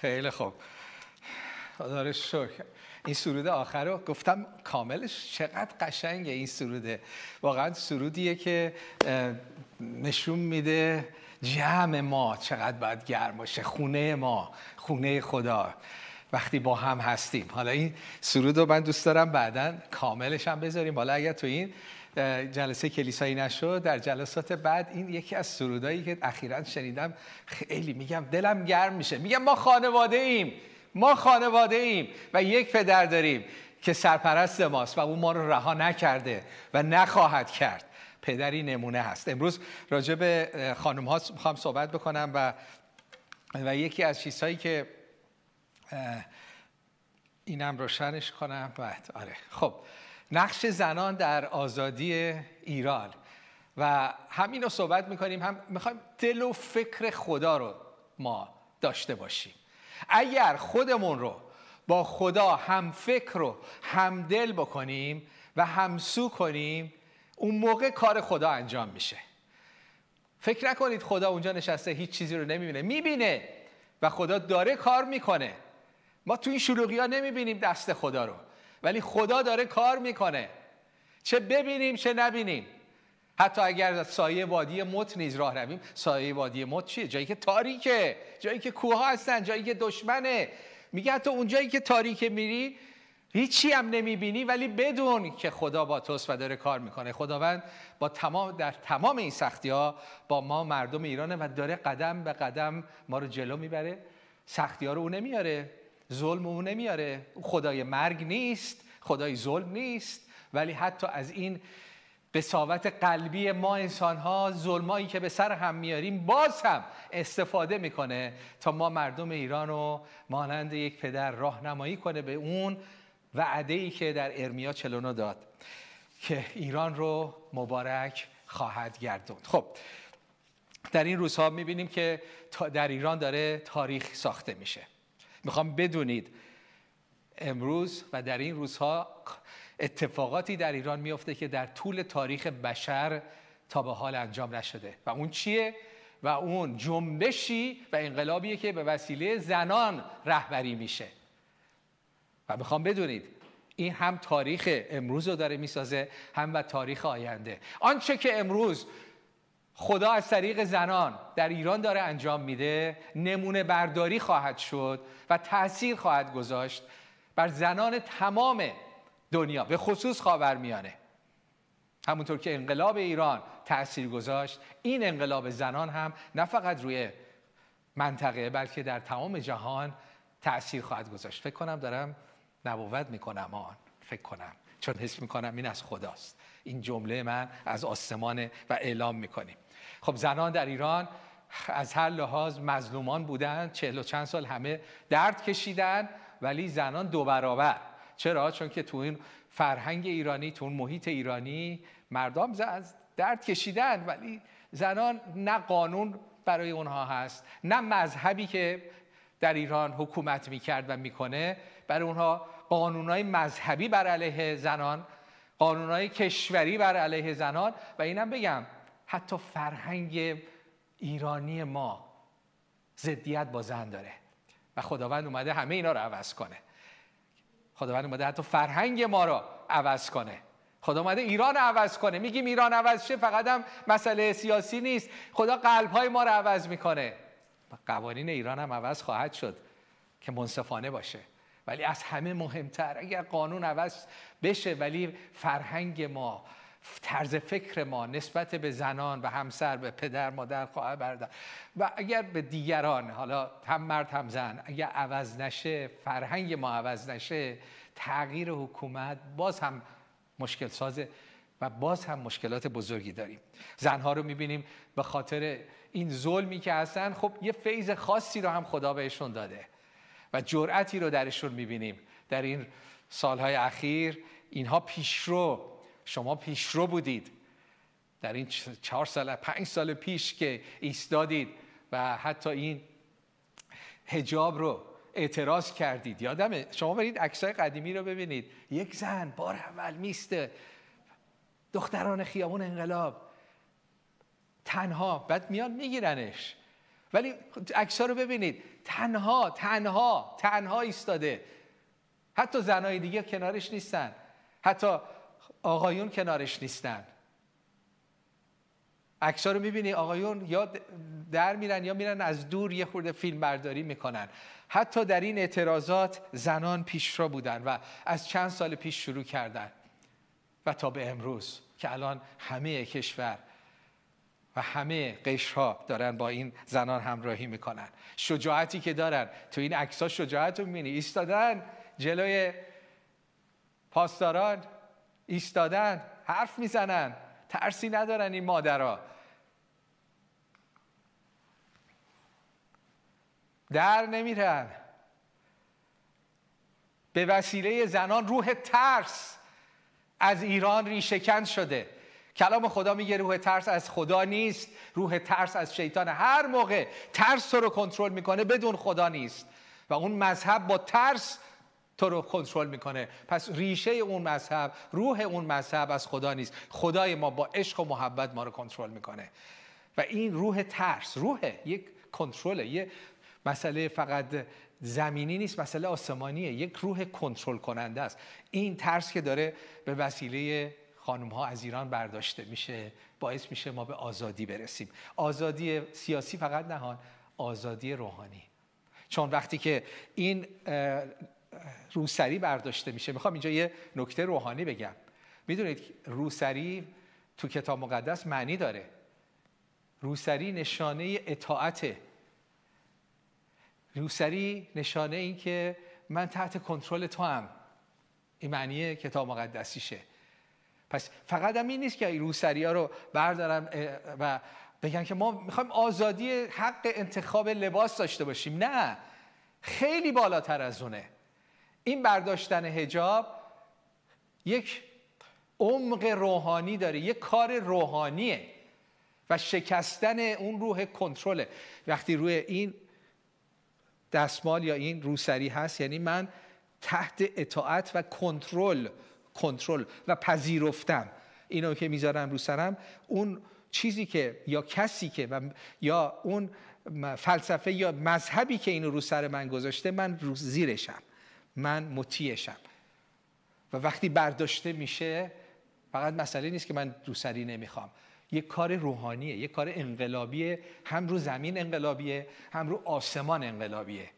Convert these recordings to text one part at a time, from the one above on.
خیلی خوب. خدا شکر. این سرود آخر رو گفتم کاملش چقدر قشنگه این سروده. واقعا سرودیه که نشون میده جمع ما چقدر باید گرم باشه. خونه ما خونه خدا. وقتی با هم هستیم. حالا این سرود رو من دوست دارم بعدا کاملش هم بذاریم. حالا اگر تو این جلسه کلیسایی نشد در جلسات بعد این یکی از سرودایی که اخیرا شنیدم خیلی میگم دلم گرم میشه. میگم ما خانواده ایم ما خانواده ایم و یک پدر داریم که سرپرست ماست و او ما رو رها نکرده و نخواهد کرد. پدری نمونه هست. امروز راجع به خانم ها می‌خوام صحبت بکنم و و یکی از چیزهایی که اینم روشنش کنم. بعد آره. خب نقش زنان در آزادی ایران. و همین رو صحبت می‌کنیم هم می‌خوایم دل و فکر خدا رو ما داشته باشیم. اگر خودمون رو با خدا هم فکر رو هم دل بکنیم و همسو کنیم اون موقع کار خدا انجام میشه. فکر نکنید خدا اونجا نشسته هیچ چیزی رو نمی‌بینه. می‌بینه و خدا داره کار می‌کنه. ما تو این شلوغی ها نمی‌بینیم دست خدا رو. ولی خدا داره کار می‌کنه. چه ببینیم چه نبینیم. حتی اگر سایه وادی مت نیز راه رویم سایه وادی مت چیه؟ جایی که تاریکه جایی که کوه هستن جایی که دشمنه. میگه حتی اون جایی که تاریکه میری هیچی هم نمی‌بینی ولی بدون که خدا با توست و داره کار می‌کنه. خداوند با تمام در تمام این سختی ها با ما مردم ایرانه و داره قدم به قدم ما رو جلو می‌بره. سختی ها رو او نمیاره. ظلم او نمیاره. خدای مرگ نیست خدای ظلم نیست. ولی حتی از این قصاوت قلبی ما انسان ها ظلمایی که به سر هم میاریم باز هم استفاده می‌کنه تا ما مردم ایران رو مانند یک پدر راهنمایی کنه به اون وعده ای که در ارمیا 49 داد که ایران رو مبارک خواهد گردوند. خب در این روزها می‌بینیم که در ایران داره تاریخ ساخته میشه. می‌خوام بدونید. امروز و در این روزها اتفاقاتی در ایران میفته که در طول تاریخ بشر تا به حال انجام نشده. و اون چیه؟ و اون جنبشی و انقلابیه که به وسیله زنان رهبری میشه. و می‌خوام بدونید این هم تاریخ امروز رو داره می‌سازه هم و تاریخ آینده. آنچه که امروز خدا از طریق زنان در ایران داره انجام میده نمونه برداری خواهد شد و تاثیر خواهد گذاشت بر زنان تمام دنیا به خصوص خاورمیانه. همونطور که انقلاب ایران تاثیر گذاشت این انقلاب زنان هم نه فقط روی منطقه بلکه در تمام جهان تاثیر خواهد گذاشت. فکر کنم دارم نبوت می‌کنم آن. فکر کنم. چون حس می‌کنم این از خداست. این جمله من از آسمانه و اعلام می‌کنیم. خب زنان در ایران از هر لحاظ مظلومان بودن چهل و چند سال همه درد کشیدن ولی زنان دو برابر. چرا؟ چون که تو این فرهنگ ایرانی تو اون محیط ایرانی مردم از درد کشیدن ولی زنان نه قانون برای اونها هست نه مذهبی که در ایران حکومت می‌کرد و می‌کنه. برای اونها قانونهای مذهبی بر علیه زنان قانونهای کشوری بر علیه زنان. و اینم بگم حتی فرهنگ ایرانی ما ضدیت با زن داره. و خداوند اومده همه اینا رو عوض کنه. خداوند اومده حتی فرهنگ ما رو عوض کنه. خدا اومده ایران عوض کنه. میگیم ایران عوض شه فقط هم مسئله سیاسی نیست. خدا قلب های ما رو عوض می‌کنه. قوانین ایران هم عوض خواهد شد که منصفانه باشه. ولی از همه مهمتر اگر قانون عوض بشه ولی فرهنگ ما طرز فکر ما نسبت به زنان و همسر به پدر مادر خواهر برادر. و اگر به دیگران حالا هم مرد هم زن اگر عوض نشه فرهنگ ما عوض نشه تغییر حکومت باز هم مشکل سازه و باز هم مشکلات بزرگی داریم. زنها رو می‌بینیم به خاطر این ظلمی که هستن خب یه فیض خاصی رو هم خدا بهشون داده و جرأتی رو درشون می‌بینیم. در این سالهای اخیر اینها پیشرو شما پیشرو بودید. در این چهار سال پنج سال پیش که ایستادید و حتی این هجاب رو اعتراض کردید. یادمه شما برید عکسای قدیمی رو ببینید. یک زن بار اول میسته دختران خیابون انقلاب. تنها بعد میان میگیرنش. ولی عکس رو ببینید. تنها تنها تنها ایستاده. حتی زنای دیگه کنارش نیستن. حتی آقایون کنارش نیستن. عکس رو می‌بینی؟ آقایون یا در میرن یا میرن از دور یه خورده فیلم برداری می‌کنن. حتی در این اعتراضات زنان پیشرو بودن و از چند سال پیش شروع کردن. و تا به امروز که الان همه کشور و همه قشرها دارن با این زنان همراهی می‌کنن. شجاعتی که دارن. تو این عکس ها شجاعت رو می‌بینی. ایستادن جلوی پاسداران. ایستادن حرف می‌زنن ترسی ندارن این مادرها. در نمیرن. به وسیله زنان روح ترس از ایران ریشهکن شده. کلام خدا میگه روح ترس از خدا نیست روح ترس از شیطان. هر موقع ترس تو رو کنترل می‌کنه بدون خدا نیست. و اون مذهب با ترس تو رو کنترل می‌کنه. پس ریشه اون مذهب روح اون مذهب از خدا نیست. خدای ما با عشق و محبت ما رو کنترل می‌کنه. و این روح ترس روح یک کنترله. یه مسئله فقط زمینی نیست مسئله آسمانیه. یک روح کنترل کننده است. این ترس که داره به وسیله خانم ها از ایران برداشته میشه باعث میشه ما به آزادی برسیم. آزادی سیاسی فقط نهان آزادی روحانی. چون وقتی که این روسری برداشته میشه. می‌خوام اینجا یه نکته روحانی بگم. می‌دونید روسری تو کتاب مقدس معنی داره. روسری نشانه اطاعته روسری نشانه این که من تحت کنترل تو هم این معنی کتاب مقدسیشه. پس فقط هم این نیست که روسری ها رو بردارم و بگن که ما می‌خوایم آزادی حق انتخاب لباس داشته باشیم. نه. خیلی بالاتر از اونه. این برداشتن هجاب یک عمق روحانی داره یک کار روحانیه و شکستن اون روح کنترله. وقتی روی این دستمال یا این روسری هست یعنی من تحت اطاعت و کنترل کنترل و پذیرفتم اینو که می‌ذارم رو سرم اون چیزی که یا کسی که و یا اون فلسفه یا مذهبی که اینو رو سر من گذاشته من رو زیرشم. من مطیعشم. و وقتی برداشته میشه فقط مسئله نیست که من روسری نمی‌خوام. یک کار روحانیه یک کار انقلابیه. هم رو زمین انقلابیه هم رو آسمان انقلابیه.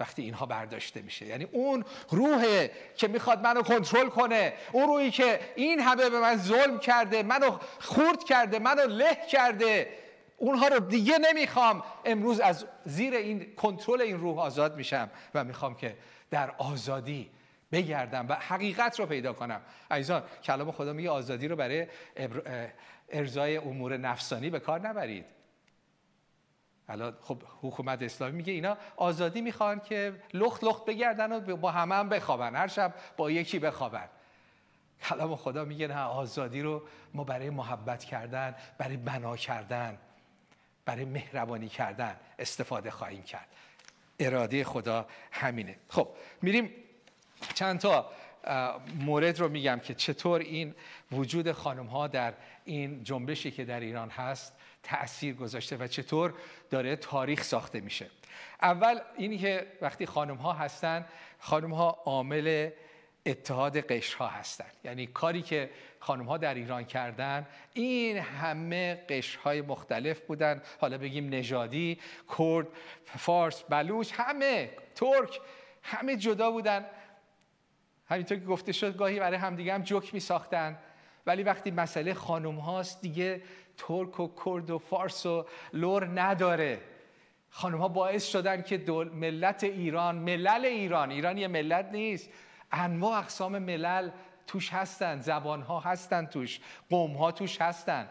وقتی اینها برداشته میشه. یعنی اون روحه که می‌خواد منو کنترل کنه اون روحی که این همه به من ظلم کرده منو خورد کرده منو له کرده اونها رو دیگه نمی‌خوام. امروز از زیر این کنترل این روح آزاد میشم و می‌خوام که در آزادی بگردم و حقیقت رو پیدا کنم. عزیزان کلام خدا میگه آزادی رو برای ارزای امور نفسانی به کار نبرید. الان خب حکومت اسلامی میگه اینا آزادی می‌خوان که لخت لخت بگردن و با همه هم بخوابن. هر شب با یکی بخوابن. کلام خدا میگه نه آزادی رو ما برای محبت کردن برای بنا کردن برای مهربانی کردن استفاده خواهیم کرد. اراده خدا همینه. خب میریم چند تا مورد رو میگم که چطور این وجود خانم ها در این جنبشی که در ایران هست تأثیر گذاشته و چطور داره تاریخ ساخته میشه. اول اینی که وقتی خانم ها هستن خانم ها عامل اتحاد قشرها هستن. یعنی کاری که خانم ها در ایران کردن این همه قشرهای مختلف بودن. حالا بگیم نژادی کرد فارس بلوچ همه ترک همه جدا بودن. همینطور که گفته شد گاهی برای همدیگه هم جوک می ساختن ولی وقتی مسئله خانم هاست دیگه ترک و کرد و فارس و لور نداره. خانم ها باعث شدن که ملت ایران ملل ایران. ایران یه ملت نیست. انواع اقسام ملل توش هستن زبان ها هستن توش قوم ها توش هستن.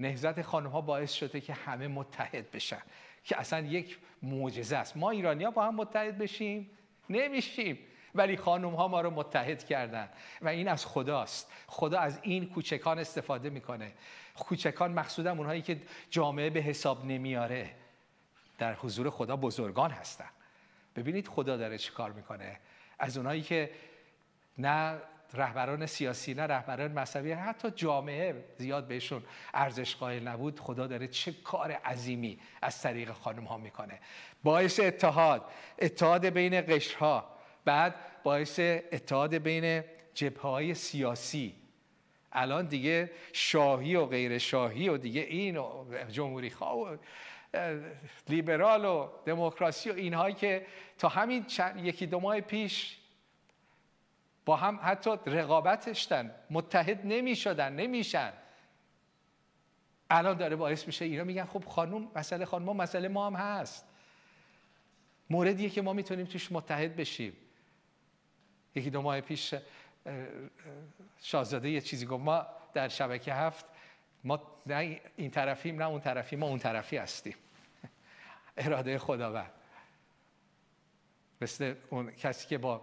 نهزت خانم ها باعث شده که همه متحد بشن که اصلا یک معجزه است. ما ایرانی ها با هم متحد بشیم؟ نمیشیم. ولی خانم ها ما رو متحد کردن. و این از خداست. خدا از این کوچکان استفاده می‌کنه. کوچکان مقصودم اونهایی که جامعه به حساب نمیاره در حضور خدا بزرگان هستن. ببینید خدا داره چی کار می‌کنه. از اونایی که نه رهبران سیاسی نه رهبران مذهبی حتی جامعه زیاد بهشون ارزش قائل نبود. خدا داره چه کار عظیمی از طریق خانم ها می‌کنه. باعث اتحاد اتحاد بین قشرها. بعد باعث اتحاد بین جبهه های سیاسی. الان دیگه شاهی و غیر شاهی و دیگه این و جمهوری خواه لیبرال و دموکراسی و اینهایی که تا همین یکی دو ماه پیش با هم حتی رقابت داشتن متحد نمی شدن نمیشن. الان داره باعث میشه اینا میگن خب خانم مسئله خانم مسئله ما هم هست. موردیه که ما می‌تونیم توش متحد بشیم. یکی دو ماه پیش شاهزاده یه چیزی گفت ما در شبکه هفت ما نه این طرفیم نه اون طرفی ما اون طرفی هستیم. اراده خداوند. مثل اون کسی که با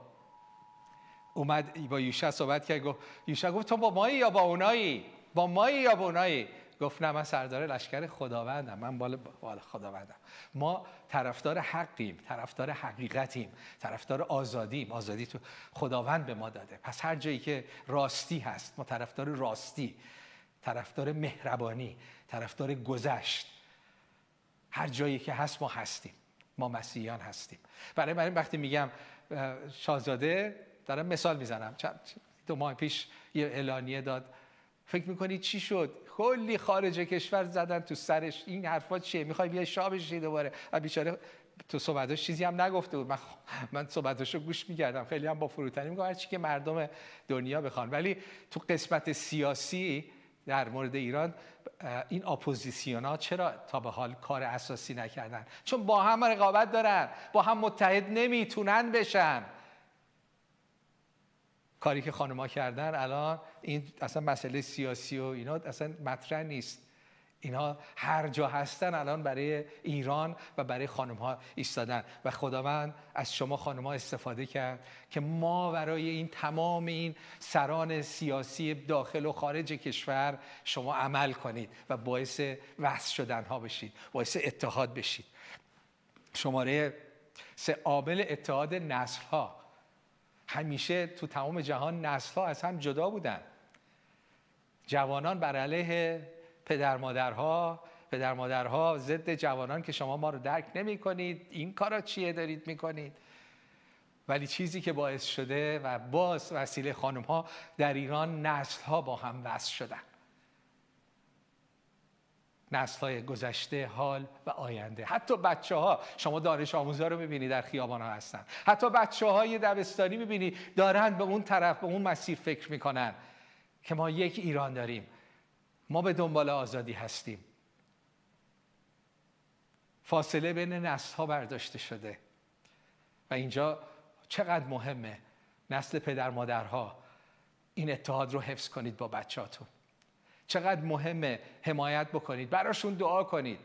اومد با یوشع صحبت کرد گفت یوشع گفت تو با مایی یا با اونایی؟ با مایی یا با اونایی؟ گفت نه من سردار لشکر خداوندم. من بالا بالا خداوندم. ما طرفدار حقیم طرفدار حقیقتیم طرفدار آزادیم. آزادی تو خداوند به ما داده. پس هر جایی که راستی هست ما طرفدار راستی. طرفدار مهربانی طرفدار گذشت. هر جایی که هست ما هستیم. ما مسیحیان هستیم. برای من وقتی میگم شاهزاده دارم مثال می‌زنم. دو ماه پیش یه اعلانیه داد. فکر می‌کنید چی شد؟ کلی خارج کشور زدن تو سرش. این حرفا چیه؟ می‌خوای بیا شاه بشی دوباره؟ و بیچاره تو صحبتش چیزی هم نگفته بود. من من صحبتاشو گوش می‌کردم. خیلی هم با فروتنی میگم هرچی که مردم دنیا بخوان. ولی تو قسمت سیاسی در مورد ایران این اپوزیسیون ها چرا تا به حال کار اساسی نکردن؟ چون با هم رقابت دارن با هم متحد نمی‌تونن بشن. کاری که خانمها کردن الان این اصلا مسئله سیاسی و اینا اصلا مطرح نیست. اینا هر جا هستن الان برای ایران و برای خانم ها ایستادن. و خداوند از شما خانم ها استفاده کرد که ما برای این تمام این سران سیاسی داخل و خارج کشور شما عمل کنید و باعث وصل شدن ها بشید باعث اتحاد بشید. شماره سه عامل اتحاد نسل ها همیشه تو تمام جهان نسل ها از هم جدا بودن. جوانان بر علیه پدر مادرها پدر مادرها ضد جوانان که شما ما رو درک نمی کنید این کارا چیه دارید می کنید ولی چیزی که باعث شده و باز وسیله خانم ها در ایران نسل ها با هم وصل شدن. نسل های گذشته حال و آینده. حتی بچه ها شما دانش آموزا رو می‌بینید در خیابان ها هستن. حتی بچه های دبستانی می‌بینید دارند به اون طرف به اون مسیر فکر می‌کنن که ما یک ایران داریم. ما به دنبال آزادی هستیم. فاصله بین نسل ها برداشته شده. و اینجا چقدر مهمه نسل پدر مادرها این اتحاد رو حفظ کنید با بچهاتون چقدر مهمه حمایت بکنید براشون دعا کنید.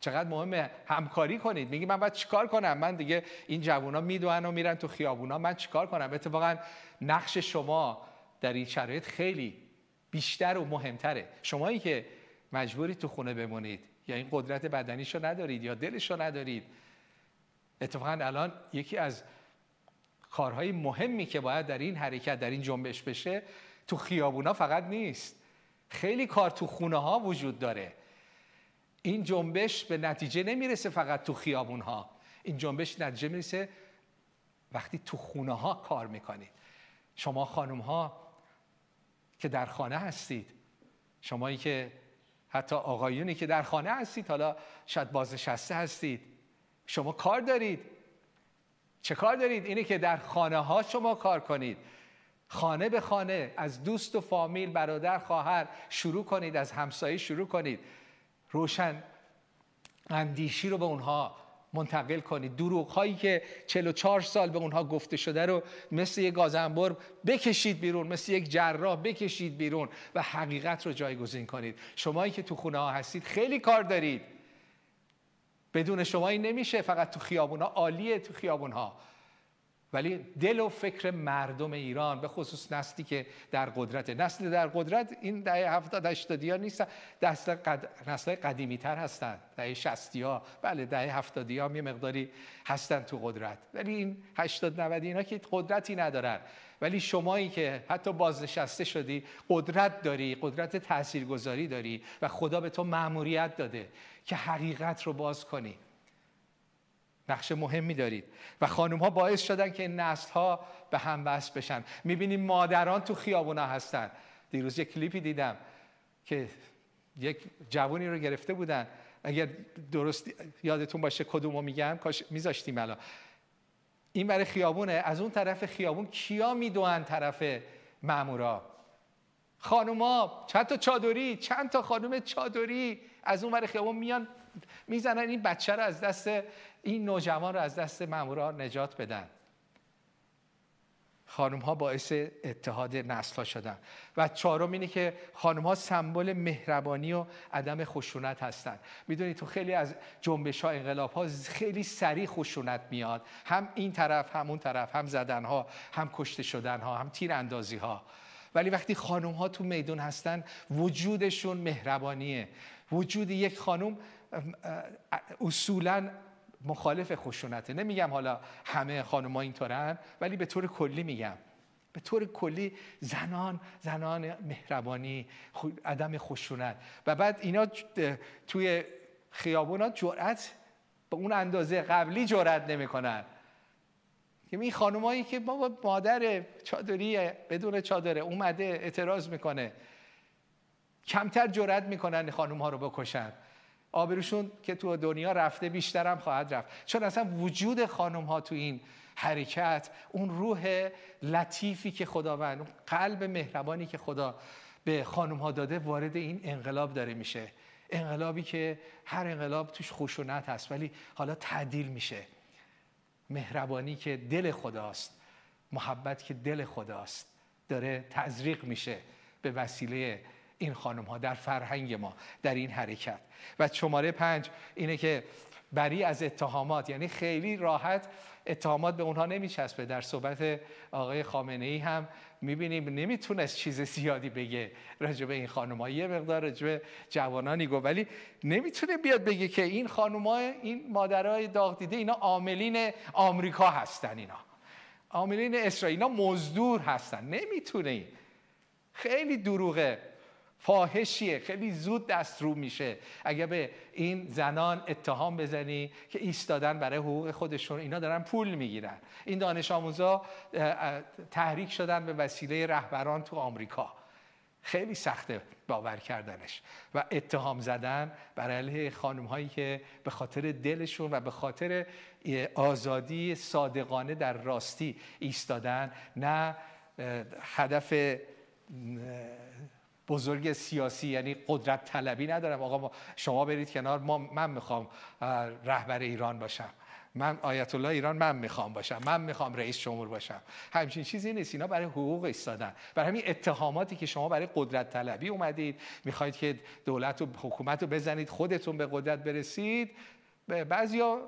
چقدر مهمه همکاری کنید. میگی من باید چیکار کنم؟ من دیگه این جوونا می‌دونن و میرن تو خیابونا من چیکار کنم؟ اتفاقا نقش شما در این شرایط خیلی بیشتر و مهمتره. شمایی که مجبوری تو خونه بمونید یا این قدرت بدنیشو ندارید یا دلشو ندارید اتفاقا الان یکی از کارهای مهمی که باید در این حرکت در این جنبش بشه تو خیابونا فقط نیست. خیلی کار تو خونه ها وجود داره. این جنبش به نتیجه نمی‌رسه فقط تو خیابون ها این جنبش نتیجه می‌رسه وقتی تو خونه ها کار می‌کنید. شما خانم ها که در خانه هستید. شمایی که حتی آقایونی که در خانه هستید حالا شاید بازنشسته هستید. شما کار دارید. چه کار دارید؟ اینه که در خانه ها شما کار کنید. خانه به خانه از دوست و فامیل برادر خواهر شروع کنید از همسایه شروع کنید. روشن اندیشی رو به اونها منتقل کنید. دروغ هایی که 44 سال به اونها گفته شده رو مثل یک گازنبر بکشید بیرون مثل یک جراح بکشید بیرون و حقیقت رو جایگزین کنید. شمایی که تو خونه ها هستید خیلی کار دارید. بدون شما این نمیشه فقط تو خیابون ها عالیه تو خیابون ها ولی دل و فکر مردم ایران به خصوص نسلی که در قدرت نسل در قدرت این دهه 70 80 ها نیستن. نسل قد... نسل قدیمی تر هستن. دهه 60 ها بله دهه 70 ها یه مقداری هستن تو قدرت. ولی این 80 90 اینا که قدرتی ندارن. ولی شمایی که حتی بازنشسته شدی قدرت داری قدرت تاثیرگذاری داری و خدا به تو مأموریت داده که حقیقت رو باز کنی. نقش مهمی دارید. و خانم ها باعث شدن که این نسل ها به هم وصل بشن. می‌بینیم مادران تو خیابونا هستن. دیروز یک کلیپی دیدم که یک جوانی رو گرفته بودن. اگر درست یادتون باشه کدومو میگم؟ کاش میذاشتیم الان. این برای خیابونه. از اون طرف خیابون کیا میدوان طرف مامورا؟ خانوما چند تا چادری؟ چند تا خانم چادری از اون برای خیابون میان می‌زنن. این بچه رو از دست این نوجوان رو از دست مامورا نجات بدن. خانم ها باعث اتحاد نسل ها شدن. و چهارم اینه که خانم ها سمبل مهربانی و عدم خشونت هستند می‌دونید تو خیلی از جنبش ها انقلاب ها خیلی سریع خشونت میاد. هم این طرف هم اون طرف هم زدن ها هم کشته شدن ها هم تیر ها ولی وقتی خانم ها تو میدون هستن وجودشون مهربانیه. وجود یک خانم اصولا مخالف خشونته. نمیگم حالا همه خانم‌ها اینطورن ولی به طور کلی میگم. به طور کلی زنان زنان مهربانی عدم خشونت. و بعد اینا توی خیابونا جرأت به اون اندازه قبلی جرأت نمی‌کنن. که این خانمایی که بابا مادر چادری بدون چادره اومده اعتراض می‌کنه. کمتر جرأت می‌کنن خانم ها رو بکشن. آبروشون که تو دنیا رفته بیشترم خواهد رفت. چون اصلا وجود خانم ها تو این حرکت اون روح لطیفی که خداوند اون قلب مهربانی که خدا به خانم ها داده وارد این انقلاب داره میشه. انقلابی که هر انقلاب توش خشونت هست ولی حالا تعدیل میشه. مهربانی که دل خداست محبت که دل خداست داره تزریق میشه به وسیله این خانم ها در فرهنگ ما در این حرکت. و شماره پنج اینه که بری از اتهامات یعنی خیلی راحت اتهامات به اونها نمیچسبه. در صحبت آقای خامنه ای هم می‌بینیم نمی‌تونست چیز زیادی بگه راجع به این خانم یه مقدار راجع به جوانانی گفت ولی نمی‌تونه بیاد بگه که این خانم این مادرای داغ دیده اینا عاملین آمریکا هستن اینا. عاملین اسرائیل اینا مزدور هستن. نمی‌تونه این. خیلی دروغه. فاحشیه. خیلی زود دست رو میشه. اگه به این زنان اتهام بزنی که ایستادن برای حقوق خودشون اینا دارن پول می‌گیرن. این دانش آموزا تحریک شدن به وسیله رهبران تو آمریکا. خیلی سخته باور کردنش. و اتهام زدن بر علیه خانم هایی که به خاطر دلشون و به خاطر آزادی صادقانه در راستی ایستادن. نه هدف بزرگ سیاسی یعنی قدرت طلبی ندارم. آقا شما برید کنار ما من می‌خوام رهبر ایران باشم. من آیت الله ایران من می‌خوام باشم. من می‌خوام رئیس جمهور باشم. همچین چیزی نیست. اینا برای حقوق ایستادن. برای همین اتهاماتی که شما برای قدرت طلبی اومدید می‌خواید که دولت و حکومت رو بزنید خودتون به قدرت برسید. بعضیا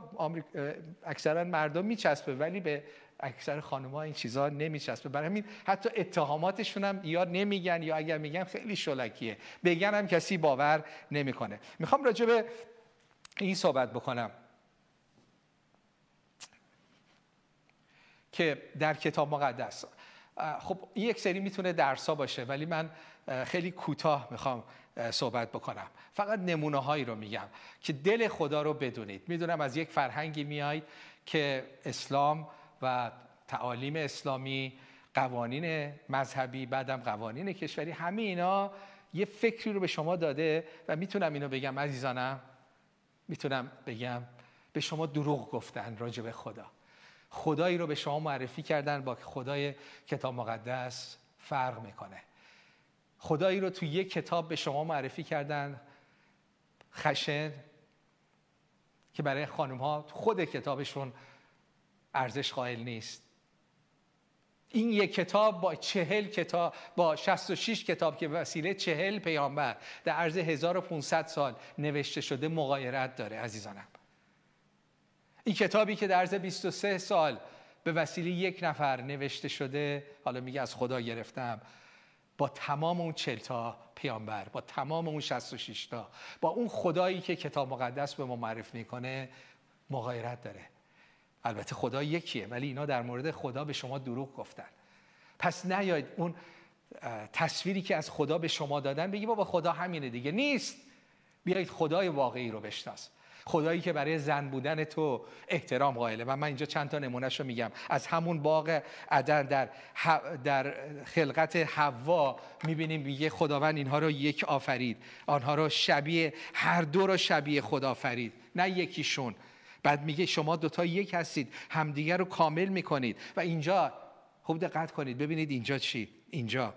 اکثرا مردم میچسبه ولی به اکثر خانم‌ها این چیزها نمیچسبه. برای همین حتی اتهاماتشون هم یا نمیگن یا اگر میگن خیلی شلکیه بگن هم کسی باور نمی‌کنه. می‌خوام راجع به این صحبت بکنم. که در کتاب مقدس. خب یک سری می‌تونه درسا باشه ولی من خیلی کوتاه می‌خوام صحبت بکنم. فقط نمونه هایی رو میگم که دل خدا رو بدونید. می‌دونم از یک فرهنگی میایید که اسلام و تعالیم اسلامی قوانین مذهبی بعدم قوانین کشوری همه اینا یه فکری رو به شما داده و می‌تونم اینو بگم عزیزانم می‌تونم بگم به شما دروغ گفتن راجع به خدا. خدایی رو به شما معرفی کردن با خدای کتاب مقدس فرق می‌کنه. خدایی رو تو یک کتاب به شما معرفی کردن خشن که برای خانم ها خود کتابشون ارزش قائل نیست. این یک کتاب با چهل کتاب با 66 کتاب که وسیله چهل پیامبر در عرض 1500 سال نوشته شده مغایرت داره عزیزانم. این کتابی که در عرض 23 سال به وسیله یک نفر نوشته شده حالا میگه از خدا گرفتم با تمام اون چلتا پیامبر با تمام اون 66 تا با اون خدایی که کتاب مقدس به ما معرف می‌کنه مغایرت داره. البته خدا یکیه ولی اینا در مورد خدا به شما دروغ گفتن. پس نیاید اون تصویری که از خدا به شما دادن بگی بابا خدا همینه دیگه. نیست. بیایید خدای واقعی رو بشناس. خدایی که برای زن بودن تو احترام قائله. و من اینجا چند تا نمونهش رو میگم. از همون باغ عدن در, در خلقت حوا می‌بینیم میگه خداوند اینها رو یک آفرید. آنها رو شبیه هر دو رو شبیه خدا آفرید. نه یکیشون. بعد میگه شما دوتا یک هستید همدیگر رو کامل می‌کنید. و اینجا خوب دقت کنید ببینید اینجا چی؟ اینجا.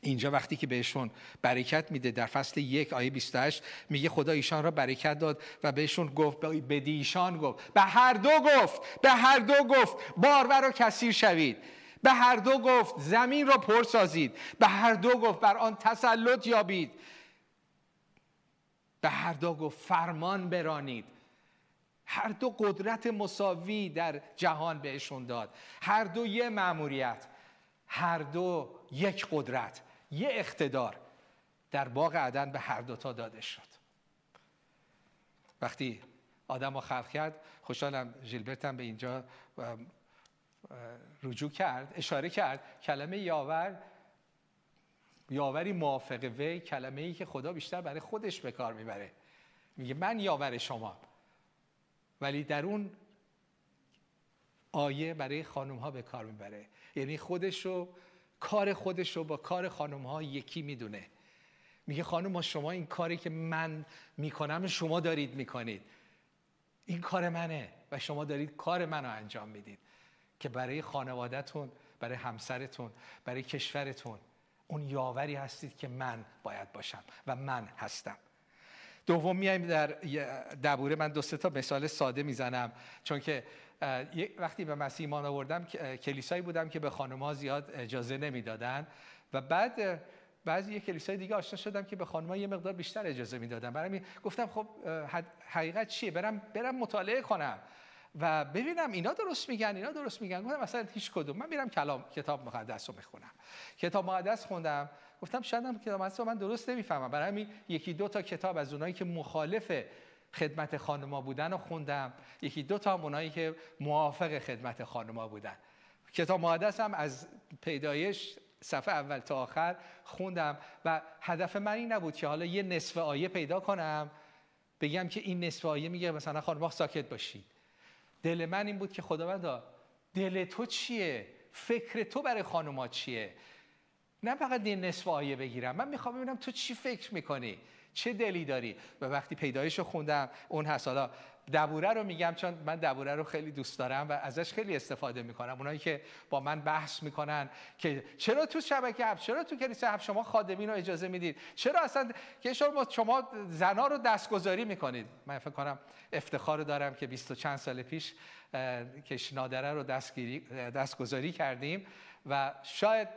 اینجا وقتی که بهشون برکت میده در فصل یک آیه 28 میگه خدا ایشان را برکت داد و بهشون گفت بدی ایشان گفت. به هر دو گفت به هر دو گفت بارور و کثیر شوید. به هر دو گفت زمین را پر سازید. به هر دو گفت بر آن تسلط یابید. به هر دو گفت فرمان برانید. هر دو قدرت مساوی در جهان بهشون داد. هر دو یه مأموریت هر دو یک قدرت یه اقتدار در باغ عدن به هر دوتا داده شد. وقتی آدم رو خلق کرد خوشحالم ژیلبرت هم به اینجا رجوع کرد اشاره کرد کلمه یاور یاوری موافق وی کلمه ای که خدا بیشتر برای خودش به کار می‌بره. میگه من یاور شما. ولی در اون آیه برای خانم ها به کار می‌بره. یعنی خودش رو کار خودش رو با کار خانم ها یکی می‌دونه. میگه خانم ها شما این کاری که من می‌کنم شما دارید می‌کنید. این کار منه و شما دارید کار منو انجام می‌دید. که برای خانوادهتون برای همسرتون برای کشورتون اون یاوری هستید که من باید باشم و من هستم. دوم میایم در دبوره من دو تا مثال ساده می‌زنم. چون که وقتی به مسیح ایمان آوردم کلیسایی بودم که به ها زیاد اجازه نمی‌دادن. و بعد بعضی کلیسای دیگه آشنا شدم که به خانم‌ها یه مقدار بیشتر اجازه می‌دادن. برای گفتم خب حقیقت چیه؟ برم برم مطالعه کنم. و ببینم اینا درست میگن اینا درست میگن. گفتم مثلا هیچ کدوم. من میرم کلام کتاب مقدس رو می‌خونم. کتاب مقدس خوندم. گفتم شاید هم کتاب مقدس رو من درست نمی‌فهمم. برای همین یکی دو تا کتاب از اونایی که مخالف خدمت خانما بودن رو خوندم. یکی دو تا اونایی که موافق خدمت خانما بودن. کتاب مقدس هم از پیدایش صفحه اول تا آخر خوندم و هدف من این نبود که حالا یه نصف آیه پیدا کنم. بگم که این نصف آیه میگه مثلا خانمها ساکت باشید دل من این بود که خداوندا دل تو چیه؟ فکر تو برای خانوما چیه؟ نه فقط این نصف آیه بگیرم. من می‌خوام ببینم تو چی فکر می‌کنی؟ چه دلی داری؟ و وقتی پیدایش رو خوندم اون هست. حالا دبوره رو میگم چون من دبوره رو خیلی دوست دارم و ازش خیلی استفاده می‌کنم. اونایی که با من بحث می‌کنن که چرا تو شبکه هفت چرا تو کلیسا هفت شما خادمین رو اجازه می‌دید؟ چرا اصلا که شما شما زنا رو دستگذاری می‌کنید؟ من فکر کنم افتخار دارم که بیست و چند سال پیش که نادره رو دستگیری دستگذاری کردیم و شاید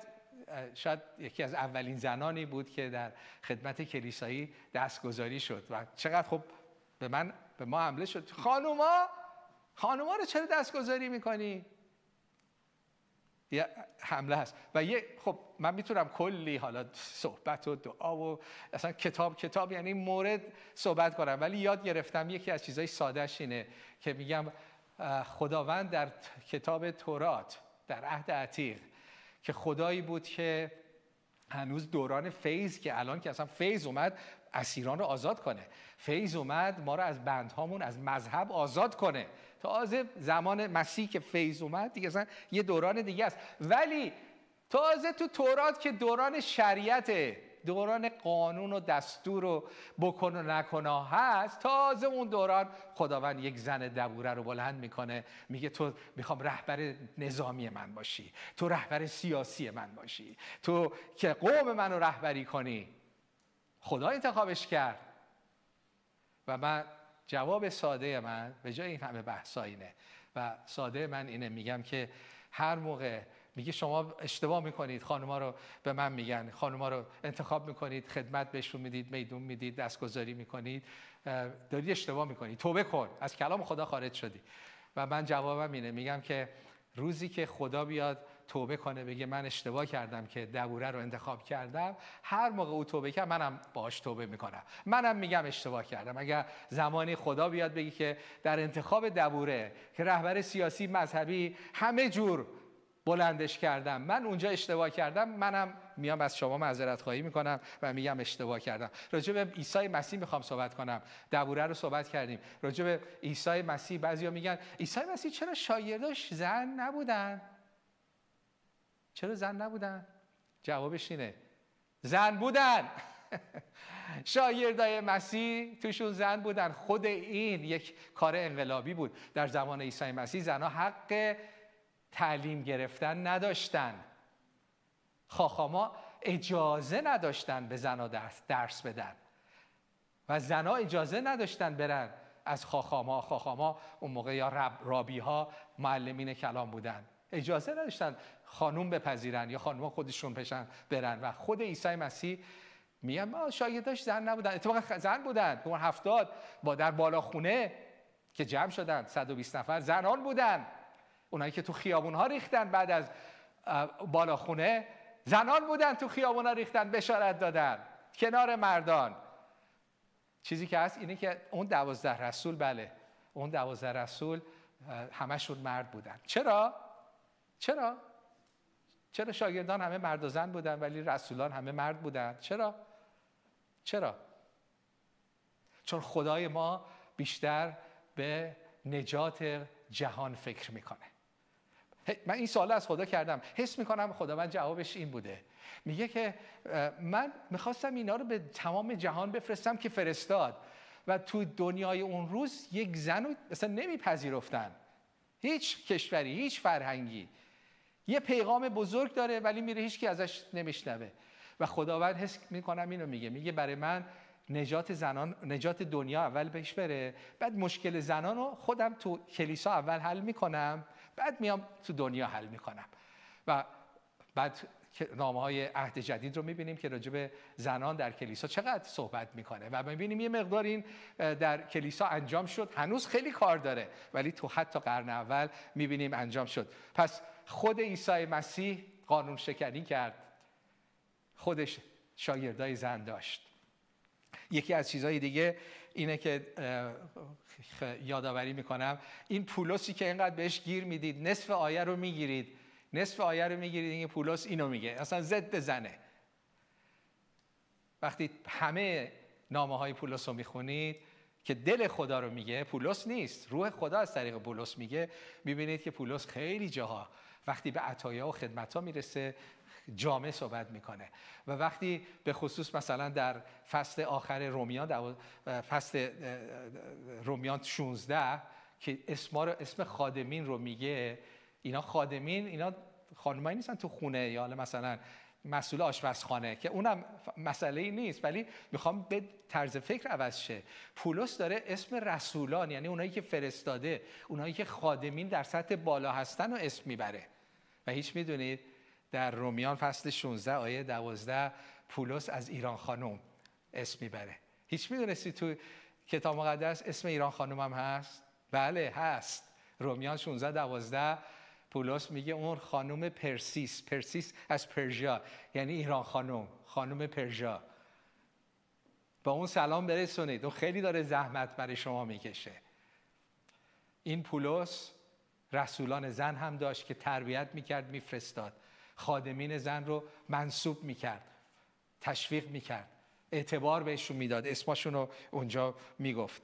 شاید یکی از اولین زنانی بود که در خدمت کلیسایی دستگذاری شد و چقدر خب به من به ما حمله شد. خانوما خانوما رو چرا دستگذاری می‌کنی؟ یه حمله هست. و یه خب من می‌تونم کلی حالا صحبت و دعا و اصلا کتاب کتاب یعنی مورد صحبت کنم. ولی یاد گرفتم یکی از چیزهای سادهش اینه که میگم خداوند در کتاب تورات در عهد عتیق که خدایی بود که هنوز دوران فیض که الان که اصلا فیض اومد اسیران رو آزاد کنه. فیض اومد ما رو از بندهامون از مذهب آزاد کنه. تازه زمان مسیح که فیض اومد دیگه اصلا یه دوران دیگه است. ولی تازه تو تورات که دوران شریعته دوران قانون و دستور و بکن و نکنا هست تازه اون دوران خداوند یک زن دبوره رو بلند می‌کنه میگه تو می‌خوام رهبر نظامی من باشی تو رهبر سیاسی من باشی تو که قوم من رو رهبری کنی. خدا انتخابش کرد. و من جواب ساده من به جای این همه بحثا اینه و ساده من اینه میگم که هر موقع میگه شما اشتباه می‌کنید خانوما رو به من میگن خانوما رو انتخاب می‌کنید خدمت بهشون می‌دید میدون می‌دید دستگذاری می‌کنید. دارید اشتباه می‌کنید توبه کن. از کلام خدا خارج شدی. و من جوابم اینه. میگم که روزی که خدا بیاد توبه کنه بگه من اشتباه کردم که دبوره رو انتخاب کردم هر موقع او توبه کرد منم باش توبه می‌کنم. منم میگم اشتباه کردم. اگر زمانی خدا بیاد بگه که در انتخاب دبوره که رهبر سیاسی مذهبی همه جور بلندش کردم. من اونجا اشتباه کردم منم میام از شما معذرت خواهی می‌کنم و میگم اشتباه کردم. راجع به عیسی مسیح می‌خوام صحبت کنم. دبوره رو صحبت کردیم. راجع به عیسی مسیح بعضیا میگن عیسی مسیح چرا شاگرداش زن نبودن؟ چرا زن نبودن؟ جوابش اینه. زن بودن. شاگردای مسیح توشون زن بودن. خود این یک کار انقلابی بود. در زمان عیسی مسیح زنها حق تعلیم گرفتن نداشتن. خاخاما اجازه نداشتن به زنها درس, بدن. و زنها اجازه نداشتن برن. از خاخاما خاخاما اون موقع یا رب رابی ها معلمین کلام بودن. اجازه نداشتن خانوم بپذیرن یا خانوم خودشون پشن برن. و خود عیسی مسیح میگن ما شاگرداش زن نبودن. اتفاقا زن بودن. اون هفتاد با در بالا خونه که جمع شدن 120 نفر زنان بودن. اونایی که تو خیابون ها ریختن بعد از بالاخونه زنان بودن تو خیابون ها ریختن بشارت دادن کنار مردان چیزی که هست اینه که اون دوازده رسول بله اون دوازده رسول همشون مرد بودن چرا؟ چرا؟ چرا شاگردان همه مرد و زن بودن ولی رسولان همه مرد بودن؟ چرا؟ چرا؟ چون خدای ما بیشتر به نجات جهان فکر می‌کنه من این سوال از خدا کردم. حس می‌کنم خدا من جوابش این بوده. میگه که من می‌خواستم اینا رو به تمام جهان بفرستم که فرستاد. و تو دنیای اون روز یک زن رو مثلا نمیپذیرفتن. هیچ کشوری هیچ فرهنگی. یه پیغام بزرگ داره ولی میره هیچ کی ازش نمیشنوه. و خداوند حس می‌کنم اینو میگه. میگه برای من نجات زنان نجات دنیا اول بهش بره. بعد مشکل زنان رو خودم تو کلیسا اول حل می‌کنم. بعد میام تو دنیا حل می‌کنم. و بعد نامه های عهد جدید رو می‌بینیم که راجب زنان در کلیسا چقدر صحبت می‌کنه. و می‌بینیم یه مقدار این در کلیسا انجام شد. هنوز خیلی کار داره ولی تو حتی قرن اول می‌بینیم انجام شد. پس خود عیسی مسیح قانون شکنی کرد. خودش شاگردای زن داشت. یکی از چیزهای دیگه اینه که یادآوری می‌کنم. این پولسی که اینقدر بهش گیر می‌دید نصف آیه رو می‌گیرید. نصف آیه رو می‌گیرید این پولس اینو میگه. اصلا ضد زنه وقتی همه نامه های پولس رو می‌خونید که دل خدا رو میگه پولس نیست. روح خدا از طریق پولس میگه. می‌بینید که پولس خیلی جاها وقتی به عطایا و خدمت ها می‌رسه جامعه صحبت می‌کنه. و وقتی به خصوص مثلا در فصل آخر رومیان فصل رومیان 16 که اسما رو اسم خادمین رو میگه اینا خادمین اینا خانمایی نیستن تو خونه یا مثلا مسئول آشپزخانه که اونم مسئله ای نیست. ولی می‌خوام به طرز فکر عوض شه. پولس داره اسم رسولان یعنی اونایی که فرستاده اونایی که خادمین در سطح بالا هستن و اسم می‌بره. و هیچ می‌دونید در رومیان فصل 16 آیه 12 پولس از ایران خانم اسم می‌بره. هیچ می‌دونستی تو کتاب مقدس اسم ایران خانم هم هست؟ بله هست. رومیان 16 12 پولس میگه اون خانم پرسیس. پرسیس از پرژا یعنی ایران خانم خانم پرژا با اون سلام برسونید. اون خیلی داره زحمت برای شما می‌کشه. این پولس رسولان زن هم داشت که تربیت می‌کرد میفرستاد. خادمین زن رو منصوب می‌کرد تشویق می‌کرد اعتبار بهشون می‌داد اسمشون رو اونجا می‌گفت.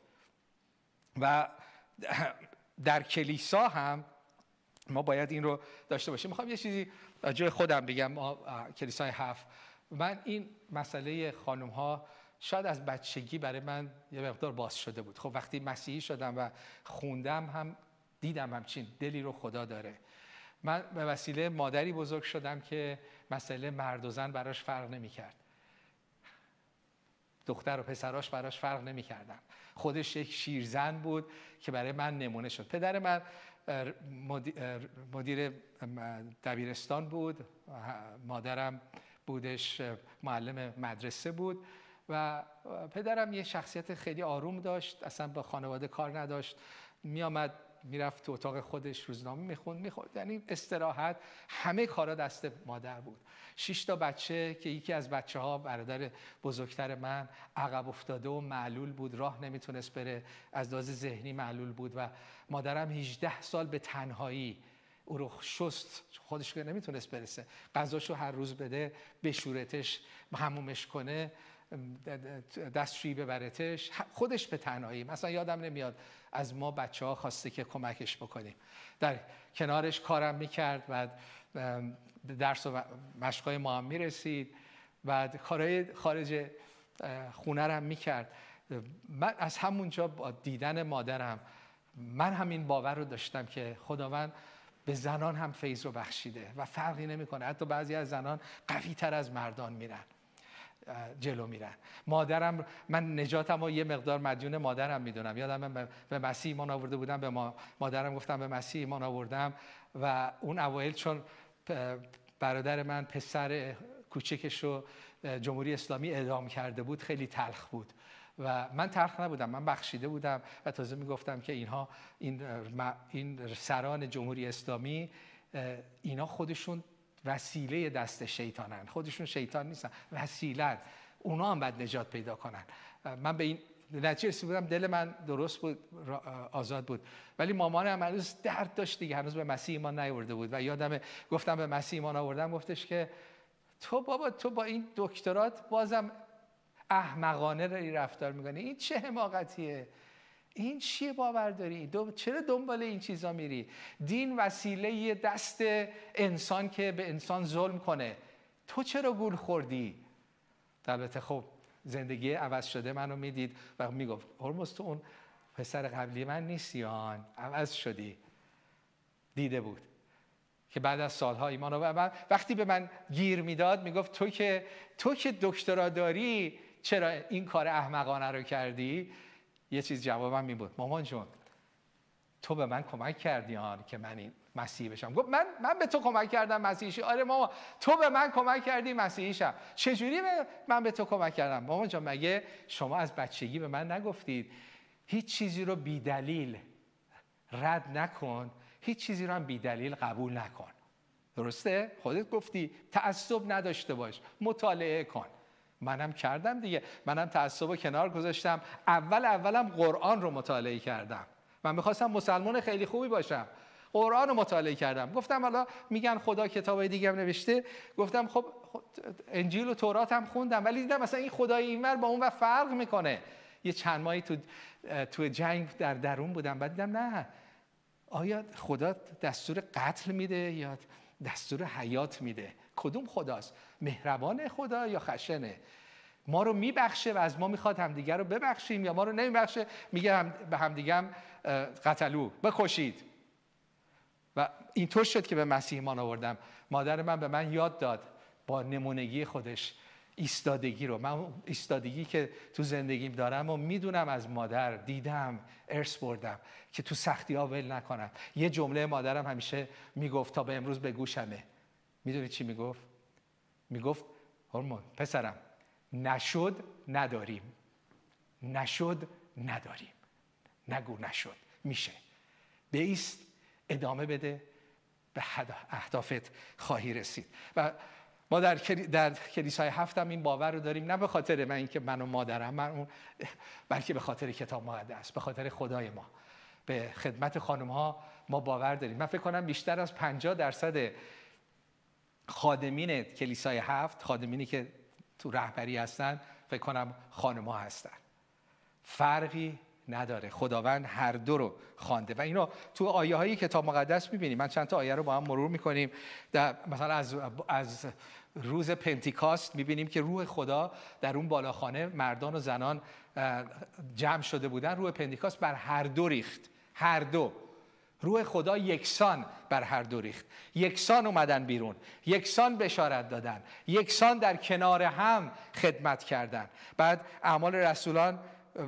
و در کلیسا هم ما باید این رو داشته باشیم. می‌خوام یه چیزی جای خودم بگم. کلیسای هفت. من این مسئله خانم ها شاید از بچگی برای من یه مقدار باز شده بود. خب وقتی مسیحی شدم و خوندم هم دیدم همچین دلی رو خدا داره. من به وسیله مادری بزرگ شدم که مسئله مرد و زن براش فرق نمی کرد دختر و پسراش براش فرق نمی کردن. خودش یک شیرزن بود که برای من نمونه شد. پدر من مدیر دبیرستان بود. مادرم بودش معلم مدرسه بود و پدرم یه شخصیت خیلی آروم داشت. اصلا با خانواده کار نداشت. می آمد می‌رفت تو اتاق خودش روزنامه می‌خوند می‌خوند. یعنی استراحت. همه کارا دست مادر بود. شش تا بچه که یکی از بچه ها برادر بزرگتر من عقب افتاده و معلول بود. راه نمی‌تونست بره. از لحاظ ذهنی معلول بود و مادرم 18 سال به تنهایی او رو شست. خودش که نمی‌تونست برسه. غذاشو هر روز بده بشورتش همومش کنه دستشویی ببرتش. خودش به تنهایی. مثلا یادم نمیاد از ما بچه ها خواسته که کمکش بکنیم. در کنارش کارم می‌کرد بعد درس و مشقای ما هم می‌رسید. بعد کارهای خارج خونه هم می‌کرد. من از همونجا با دیدن مادرم من همین باور رو داشتم که خداوند به زنان هم فیض رو بخشیده و فرقی نمی‌کنه. حتی بعضی از زنان قوی تر از مردان میرن. جلو میرن. مادرم من نجاتم و یه مقدار مدیون مادرم می‌دونم. یادم به مسیح ایمان آورده بودم به ما مادرم گفتم به مسیح ایمان آوردم و اون اوایل چون برادر من پسر کوچکش رو جمهوری اسلامی اعدام کرده بود خیلی تلخ بود و من تلخ نبودم من بخشیده بودم و تازه می‌گفتم که اینها این, این سران جمهوری اسلامی اینا خودشون وسیله دست شیطانن. خودشون شیطان نیستن. وسیله اونا هم باید نجات پیدا کنن. من به این نتیجه رسید بودم دل من درست بود آزاد بود. ولی مامانم هنوز درد داشت دیگه. هنوز به مسیح ایمان نیورده بود. و یادم گفتم به مسیح ایمان آوردم. گفتش که تو بابا تو با این دکترات بازم احمقانه رفتار می‌کنی. این چه حماقتیه؟ این چیه باور داری؟ چرا دنبال این چیزا میری؟ دین وسیله دست انسان که به انسان ظلم کنه تو چرا گول خوردی؟ البته خب زندگی عوض شده منو می‌دید و می‌گفت هرمز تو اون پسر قبلی من نیستی آن عوض شدی دیده بود که بعد از سالها ایمان و وقتی به من گیر می‌داد می‌گفت تو که تو که دکترا داری چرا این کار احمقانه رو کردی یه چیز جوابم می بود. مامان جون تو به من کمک کردی آن که من این مسیحی بشم. گفت من من به تو کمک کردم مسیحی آره ماما تو به من کمک کردی مسیحی شم. چجوری من به تو کمک کردم؟ مامان جان مگه شما از بچگی به من نگفتید هیچ چیزی رو بی دلیل رد نکن هیچ چیزی رو هم بی دلیل قبول نکن. درسته؟ خودت گفتی تعصب نداشته باش مطالعه کن. منم کردم دیگه. منم تعصب کنار گذاشتم. اول اولم قرآن رو مطالعه کردم. من می‌خواستم مسلمان خیلی خوبی باشم. قرآن رو مطالعه کردم. گفتم حالا میگن خدا کتابای دیگه هم نوشته. گفتم خب انجیل و تورات هم خوندم. ولی دیدم مثلا این خدای اینور با اون و فرق می‌کنه. یه چند ماهی تو تو جنگ در درون بودم. بعد دیدم نه. آیا خدا دستور قتل میده یا دستور حیات میده؟ کدوم خداست؟ مهربان خدا یا خشنه؟ ما رو میبخشه و از ما می‌خواد همدیگه رو ببخشیم یا ما رو نمیبخشه؟ میگه هم به همدیگه هم قتلو بکشید. و اینطور شد که به مسیح ایمان آوردم. مادر من به من یاد داد با نمونگی خودش ایستادگی رو. من ایستادگی که تو زندگیم دارم و می‌دونم از مادر دیدم ارث بردم که تو سختی ها ول نکنم. یه جمله مادرم همیشه می‌گفت تا به امروز به گوشمه می‌دونی چی می‌گفت؟ می‌گفت هرمون پسرم نشد نداریم. نشد نداریم. نگو نشد. میشه. بیست ادامه بده. به اهدافت خواهی رسید. و ما در, در کلیسای هفتم این باور رو داریم. نه به خاطر من اینکه من و مادرم من اون بلکه به خاطر کتاب مقدس به خاطر خدای ما. به خدمت خانم ها ما باور داریم. من فکر کنم بیشتر از 50 درصد خادمین کلیسای هفت خادمینی که تو رهبری هستن فکر کنم ها هستن. فرقی نداره. خداوند هر دو رو خوانده. و اینو تو آیه های کتاب مقدس می‌بینیم من چند تا آیه رو با هم مرور می‌کنیم. در مثلا از, از روز پنتیکاست می‌بینیم که روح خدا در اون بالاخانه مردان و زنان جمع شده بودن. روح پنتیکاست بر هر دو ریخت. هر دو. روح خدا یکسان بر هر دو ریخت. یکسان اومدن بیرون. یکسان بشارت دادن. یکسان در کنار هم خدمت کردن. بعد اعمال رسولان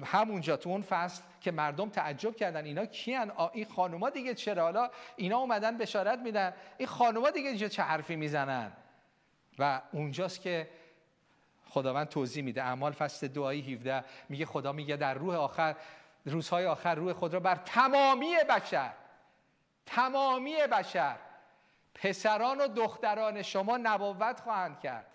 همونجا تو اون فصل که مردم تعجب کردن اینا کیان؟ این خانوما دیگه چرا؟ حالا اینا اومدن بشارت میدن. این خانوما دیگه چه حرفی می‌زنن؟ و اونجاست که خداوند توضیح میده. اعمال فصل دعایی 17 میگه خدا میگه در روح آخر روزهای آخر روح خود را بر تمامی بشر تمامی بشر پسران و دختران شما نبوت خواهند کرد.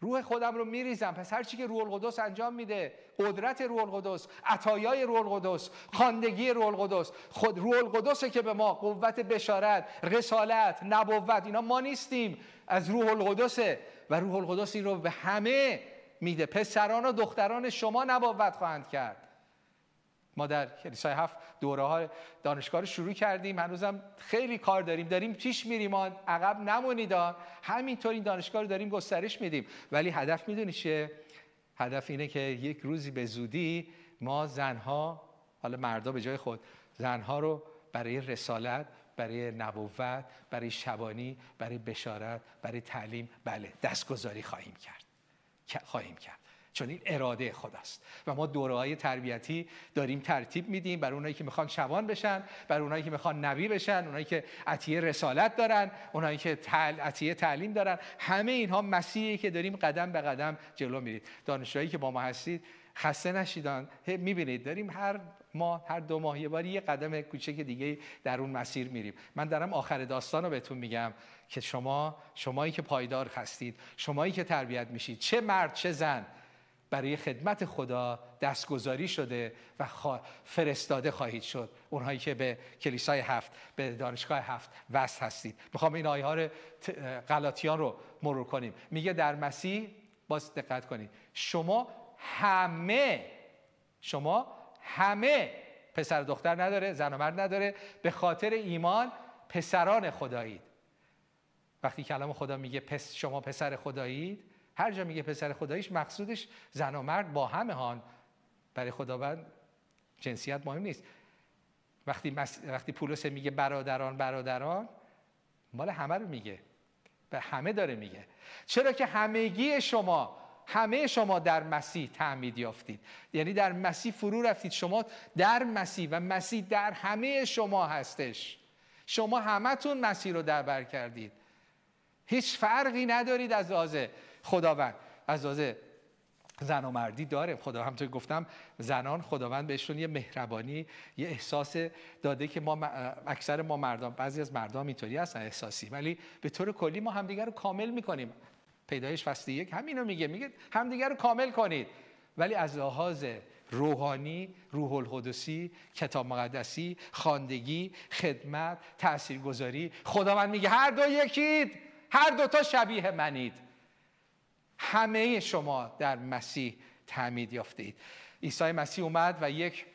روح خودم رو میریزم. پس هر چی که روح القدس انجام میده قدرت روح القدس عطایای روح القدس خواندگی روح القدس خود روح القدسه که به ما قوت بشارت رسالت نبوت اینا ما نیستیم. از روح القدسه و روح القدس این رو به همه میده. پسران و دختران شما نبوت خواهند کرد. ما در کلیسای هفت دوره ها دانشگاه رو شروع کردیم. هنوزم خیلی کار داریم. داریم پیش میریم. عقب نمونید همینطور این دانشگاه رو داریم گسترش میدیم. ولی هدف می‌دونی هدف اینه که یک روزی به زودی ما زنها حالا مردا به جای خود زنها رو برای رسالت برای نبوت برای شبانی برای بشارت برای تعلیم بله دستگذاری خواهیم کرد. خواهیم کرد. چون این اراده خداست و ما دوره های تربیتی داریم ترتیب میدیم برای اونایی که می‌خوان شبان بشن برای اونایی که می‌خوان نبی بشن اونایی که عطیه رسالت دارن اونایی که عطیه تعلیم دارن. همه اینها مسیحی که داریم قدم به قدم جلو میرید. دانشجویی که با ما هستید خسته نشیدان. می‌بینید داریم هر ماه هر دو ماه یه بار یه قدم کوچک دیگه در اون مسیر میریم. من دارم آخر داستان رو بهتون میگم که شما شمایی که پایدار هستید شمایی که تربیت میشید چه مرد چه زن برای خدمت خدا دستگذاری شده و فرستاده خواهید شد. اونهایی که به کلیسای هفت به دانشگاه هفت وصل هستید. می‌خوام این آیه ها رو غلاطیان رو مرور کنیم. میگه در مسیح باز دقت کنید شما همه شما همه پسر دختر نداره زن و مرد نداره به خاطر ایمان پسران خدایید. وقتی کلام خدا میگه پس شما پسر خدایید هر جا میگه پسر خداییش مقصودش زن و مرد با همه هان. برای خداوند جنسیت مهم نیست. وقتی, مس... وقتی پولس میگه برادران برادران مال همه رو میگه. به همه داره میگه. چرا که همگی شما همه شما در مسیح تعمید یافتید. یعنی در مسیح فرو رفتید. شما در مسیح و مسیح در همه شما هستش. شما همتون مسیح رو در بر کردید. هیچ فرقی ندارید از آزه. خداوند. از لحاظ زن و مردی داره. خدا همونطور گفتم زنان خداوند بهشون یه مهربانی یه احساس داده که ما اکثر ما مردان بعضی از مردان اینطوری هستن احساسی. ولی به طور کلی ما همدیگر رو کامل می‌کنیم. پیدایش فصل یک همین رو میگه. میگه همدیگر رو کامل کنید. ولی از لحاظ روحانی، روح القدسی، کتاب مقدسی، خواندگی، خدمت، تاثیرگذاری خداوند میگه هر دو یکید. هر دوتا شبیه منید. همه شما در مسیح تعمید یافته اید عیسی مسیح اومد و یک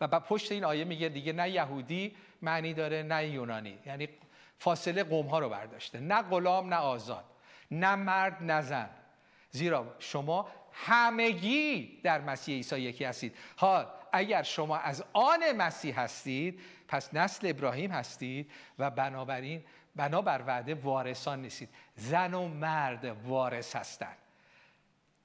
و با پشت این آیه میگه دیگه نه یهودی معنی داره نه یونانی. یعنی فاصله قوم ها رو برداشته. نه غلام نه آزاد. نه مرد نه زن. زیرا شما همگی در مسیح عیسی یکی هستید. حال اگر شما از آن مسیح هستید پس نسل ابراهیم هستید و بنابراین بنابر وعده وارثان نیستید. زن و مرد وارث هستند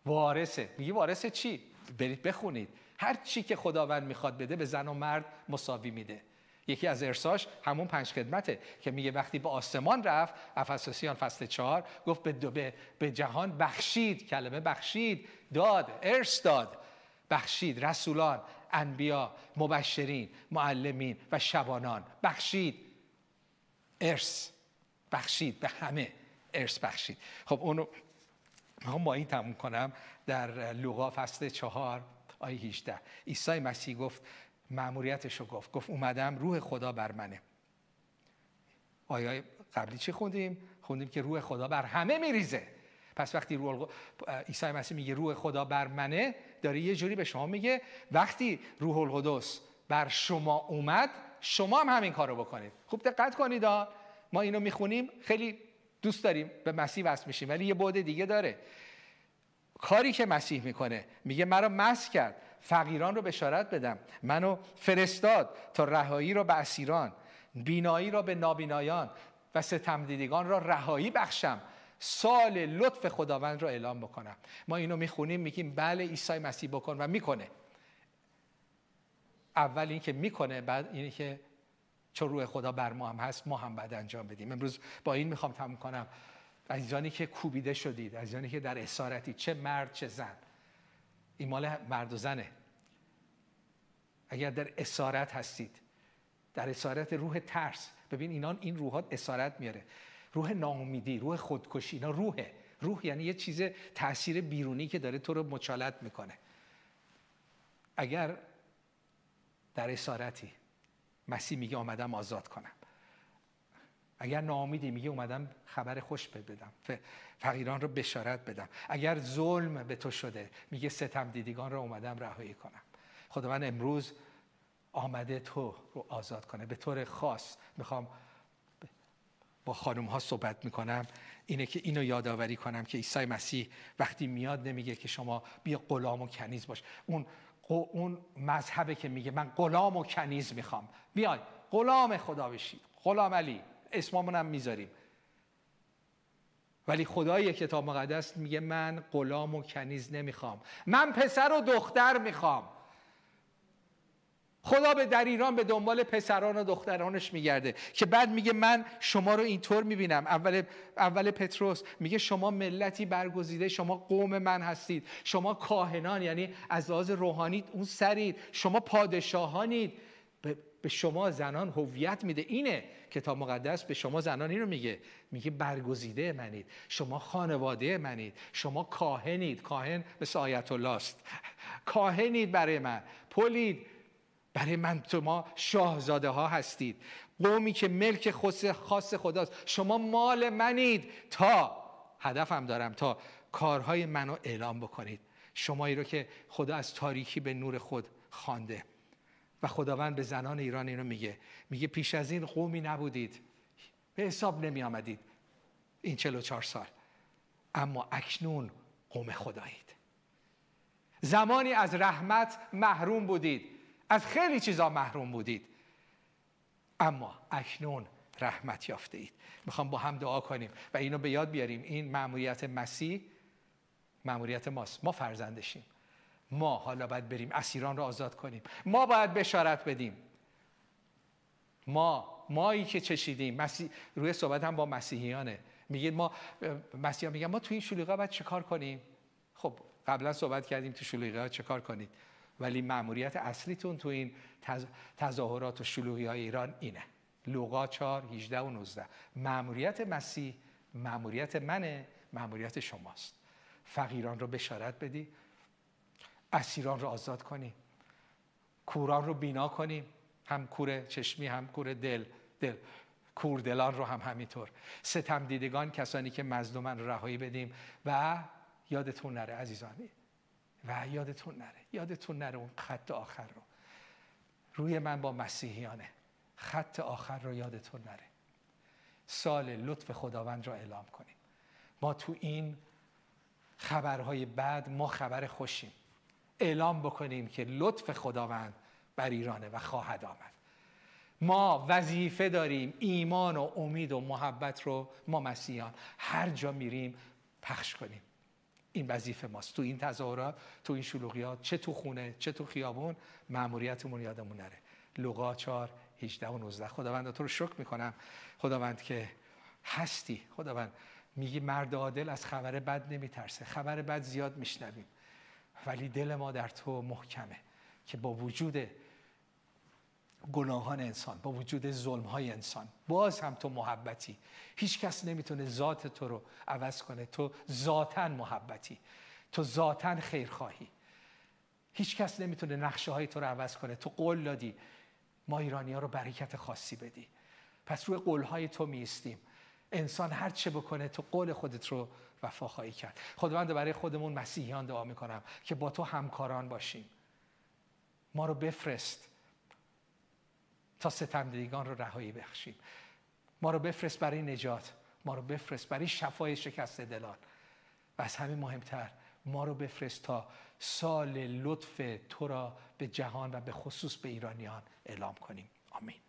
وارثه. میگه وارث چی؟ برید بخونید. هر چی که خداوند می‌خواد بده به زن و مرد مساوی میده. یکی از ارساش همون پنج خدمته که میگه وقتی به آسمان رفت افسوسیان فصل چهار گفت به, به, به جهان بخشید کلمه بخشید داد ارث داد. بخشید رسولان انبیا مبشرین معلمین و شبانان. بخشید. ارث. بخشید به همه ارث بخشید. خب اونو هم با این تموم کنم. در لوقا فصل چهار آیه 18 عیسی مسیح گفت معموریتش رو گفت. گفت اومدم روح خدا بر منه. آیه قبلی چی خوندیم؟ خوندیم که روح خدا بر همه میریزه. پس وقتی روح عیسی مسیح میگه روح خدا بر منه داره یه جوری به شما میگه وقتی روح القدس بر شما اومد شما هم همین کارو بکنید. خوب دقت کنید ما اینو می‌خونیم خیلی دوست داریم به مسیح وصل میشیم ولی یه بعد دیگه داره. کاری که مسیح می‌کنه میگه مرا مس کرد فقیران رو بشارت بدم منو فرستاد تا رهایی رو به اسیران بینایی را به نابینایان و ستمدیدگان را رهایی بخشم سال لطف خداوند را اعلام بکنم. ما اینو می‌خونیم میگیم بله عیسی مسیح بکن و می‌کنه. اول این که می‌کنه بعد اینه که چون روح خدا بر ما هم هست ما هم بعد انجام بدیم. امروز با این می‌خوام تموم کنم. عزیزانی که کوبیده شدید عزیزانی که در اسارتی چه مرد چه زن. این مال مرد و زنه. اگر در اسارت هستید در اسارت روح ترس. ببین اینا این روحات اسارت میاره. روح ناامیدی روح خودکشی اینا روحه. روح یعنی یه چیز تاثیر بیرونی که داره تو رو مچالت می‌کنه. اگر در اسارتی مسیح میگه آمدم آزاد کنم. اگر ناامیدی میگه اومدم خبر خوش بدم. فقیران رو بشارت بدم. اگر ظلم به تو شده میگه ستم دیدگان رو اومدم رهایی کنم. خدا من امروز آمده تو رو آزاد کنه. به طور خاص می‌خوام با خانم ها صحبت می‌کنم. اینه که اینو یادآوری کنم که عیسی مسیح وقتی میاد نمیگه که شما بیا غلام و کنیز باش. اون اون مذهبه که میگه من غلام و کنیز می‌خوام. بیای غلام خدا بشید غلام علی اسممون هم می‌ذاریم. ولی خدای کتاب مقدس میگه من غلام و کنیز نمی‌خوام. من پسر و دختر می‌خوام. خدا به در ایران به دنبال پسران و دخترانش میگرده که بعد میگه من شما رو اینطور می‌بینم. اول اول پتروس میگه شما ملتی برگزیده شما قوم من هستید شما کاهنان یعنی از لحاظ روحانی اون سرید شما پادشاهانید. به شما زنان هویت میده. اینه کتاب مقدس به شما زنان اینو میگه. میگه برگزیده منید شما خانواده منید شما کاهنید. کاهن مثل آیت الله است. کاهنید برای من. پلید برای من تو ما شاهزاده ها هستید. قومی که ملک خاص خداست. شما مال منید. تا هدفم دارم تا کارهای منو اعلام بکنید. شمایی رو که خدا از تاریکی به نور خود خوانده. و خداوند به زنان ایران اینو میگه. میگه پیش از این قومی نبودید. به حساب نمی آمدید این 44 سال. اما اکنون قوم خدایید. زمانی از رحمت محروم بودید. از خیلی چیزا محروم بودید. اما اکنون رحمت یافته اید. می‌خوام با هم دعا کنیم و اینو به یاد بیاریم. این معمولیت مسیح معمولیت ماست. ما فرزندشیم. ما حالا باید بریم اسیران رو آزاد کنیم. ما باید بشارت بدیم. ما مایی که چشیدیم. مسیح روی صحبت هم با مسیحیانه. میگید ما مسیحیان میگن ما تو این شلوغه باید چه کار کنیم؟ خب قبلا صحبت کردیم تو شلوغه چه کار کنید؟ ولی مأموریت اصلیتون تو این تظاهرات و شلوغی های ایران اینه. لوقا 4 18 و 19 مأموریت مسیح مأموریت منه مأموریت شماست. فقیران رو بشارت بدی اسیران رو آزاد کنی. کوران رو بینا کنیم هم کور چشمی هم کور دل. دل کوردلان رو هم همینطور. ستم دیدگان کسانی که مظلومن رهایی بدیم. و یادتون نره عزیزانی و یادتون نره یادتون نره اون خط آخر رو. روی من با مسیحیانه. خط آخر رو یادتون نره. سال لطف خداوند را اعلام کنیم. ما تو این خبرهای بعد ما خبر خوشیم. اعلام بکنیم که لطف خداوند بر ایرانه و خواهد آمد. ما وظیفه داریم ایمان و امید و محبت رو ما مسیحیان هر جا میریم پخش کنیم. این وظیفه ماست. تو این تظاهرات تو این شلوغیات چه تو خونه چه تو خیابون مأموریتمون یادمون نره. لوقا 4 18 و 19 خداوند تو رو شکر می‌کنم. خداوند که هستی. خداوند میگی مرد عادل از خبر بد نمیترسه. خبر بد زیاد میشنویم. ولی دل ما در تو محکمه که با وجود گناهان انسان با وجود ظلم های انسان. باز هم تو محبتی. هیچ کس نمی‌تونه ذات تو رو عوض کنه. تو ذاتا محبتی. تو ذاتا خیرخواهی. هیچ کس نمی‌تونه نقشه های تو رو عوض کنه. تو قول دادی. ما ایرانی ها رو برکت خاصی بدی. پس روی قول های تو میستیم انسان هر چه بکنه تو قول خودت رو وفا خواهی کرد. خداوند برای خودمون مسیحیان دعا می‌کنم که با تو همکاران باشیم. ما رو بفرست. تا ستمدگان رو رهایی بخشیم. ما رو بفرست برای نجات ما رو بفرست برای شفای شکست دلان. و از همه مهمتر ما رو بفرست تا سال لطف تو را به جهان و به خصوص به ایرانیان اعلام کنیم. آمین.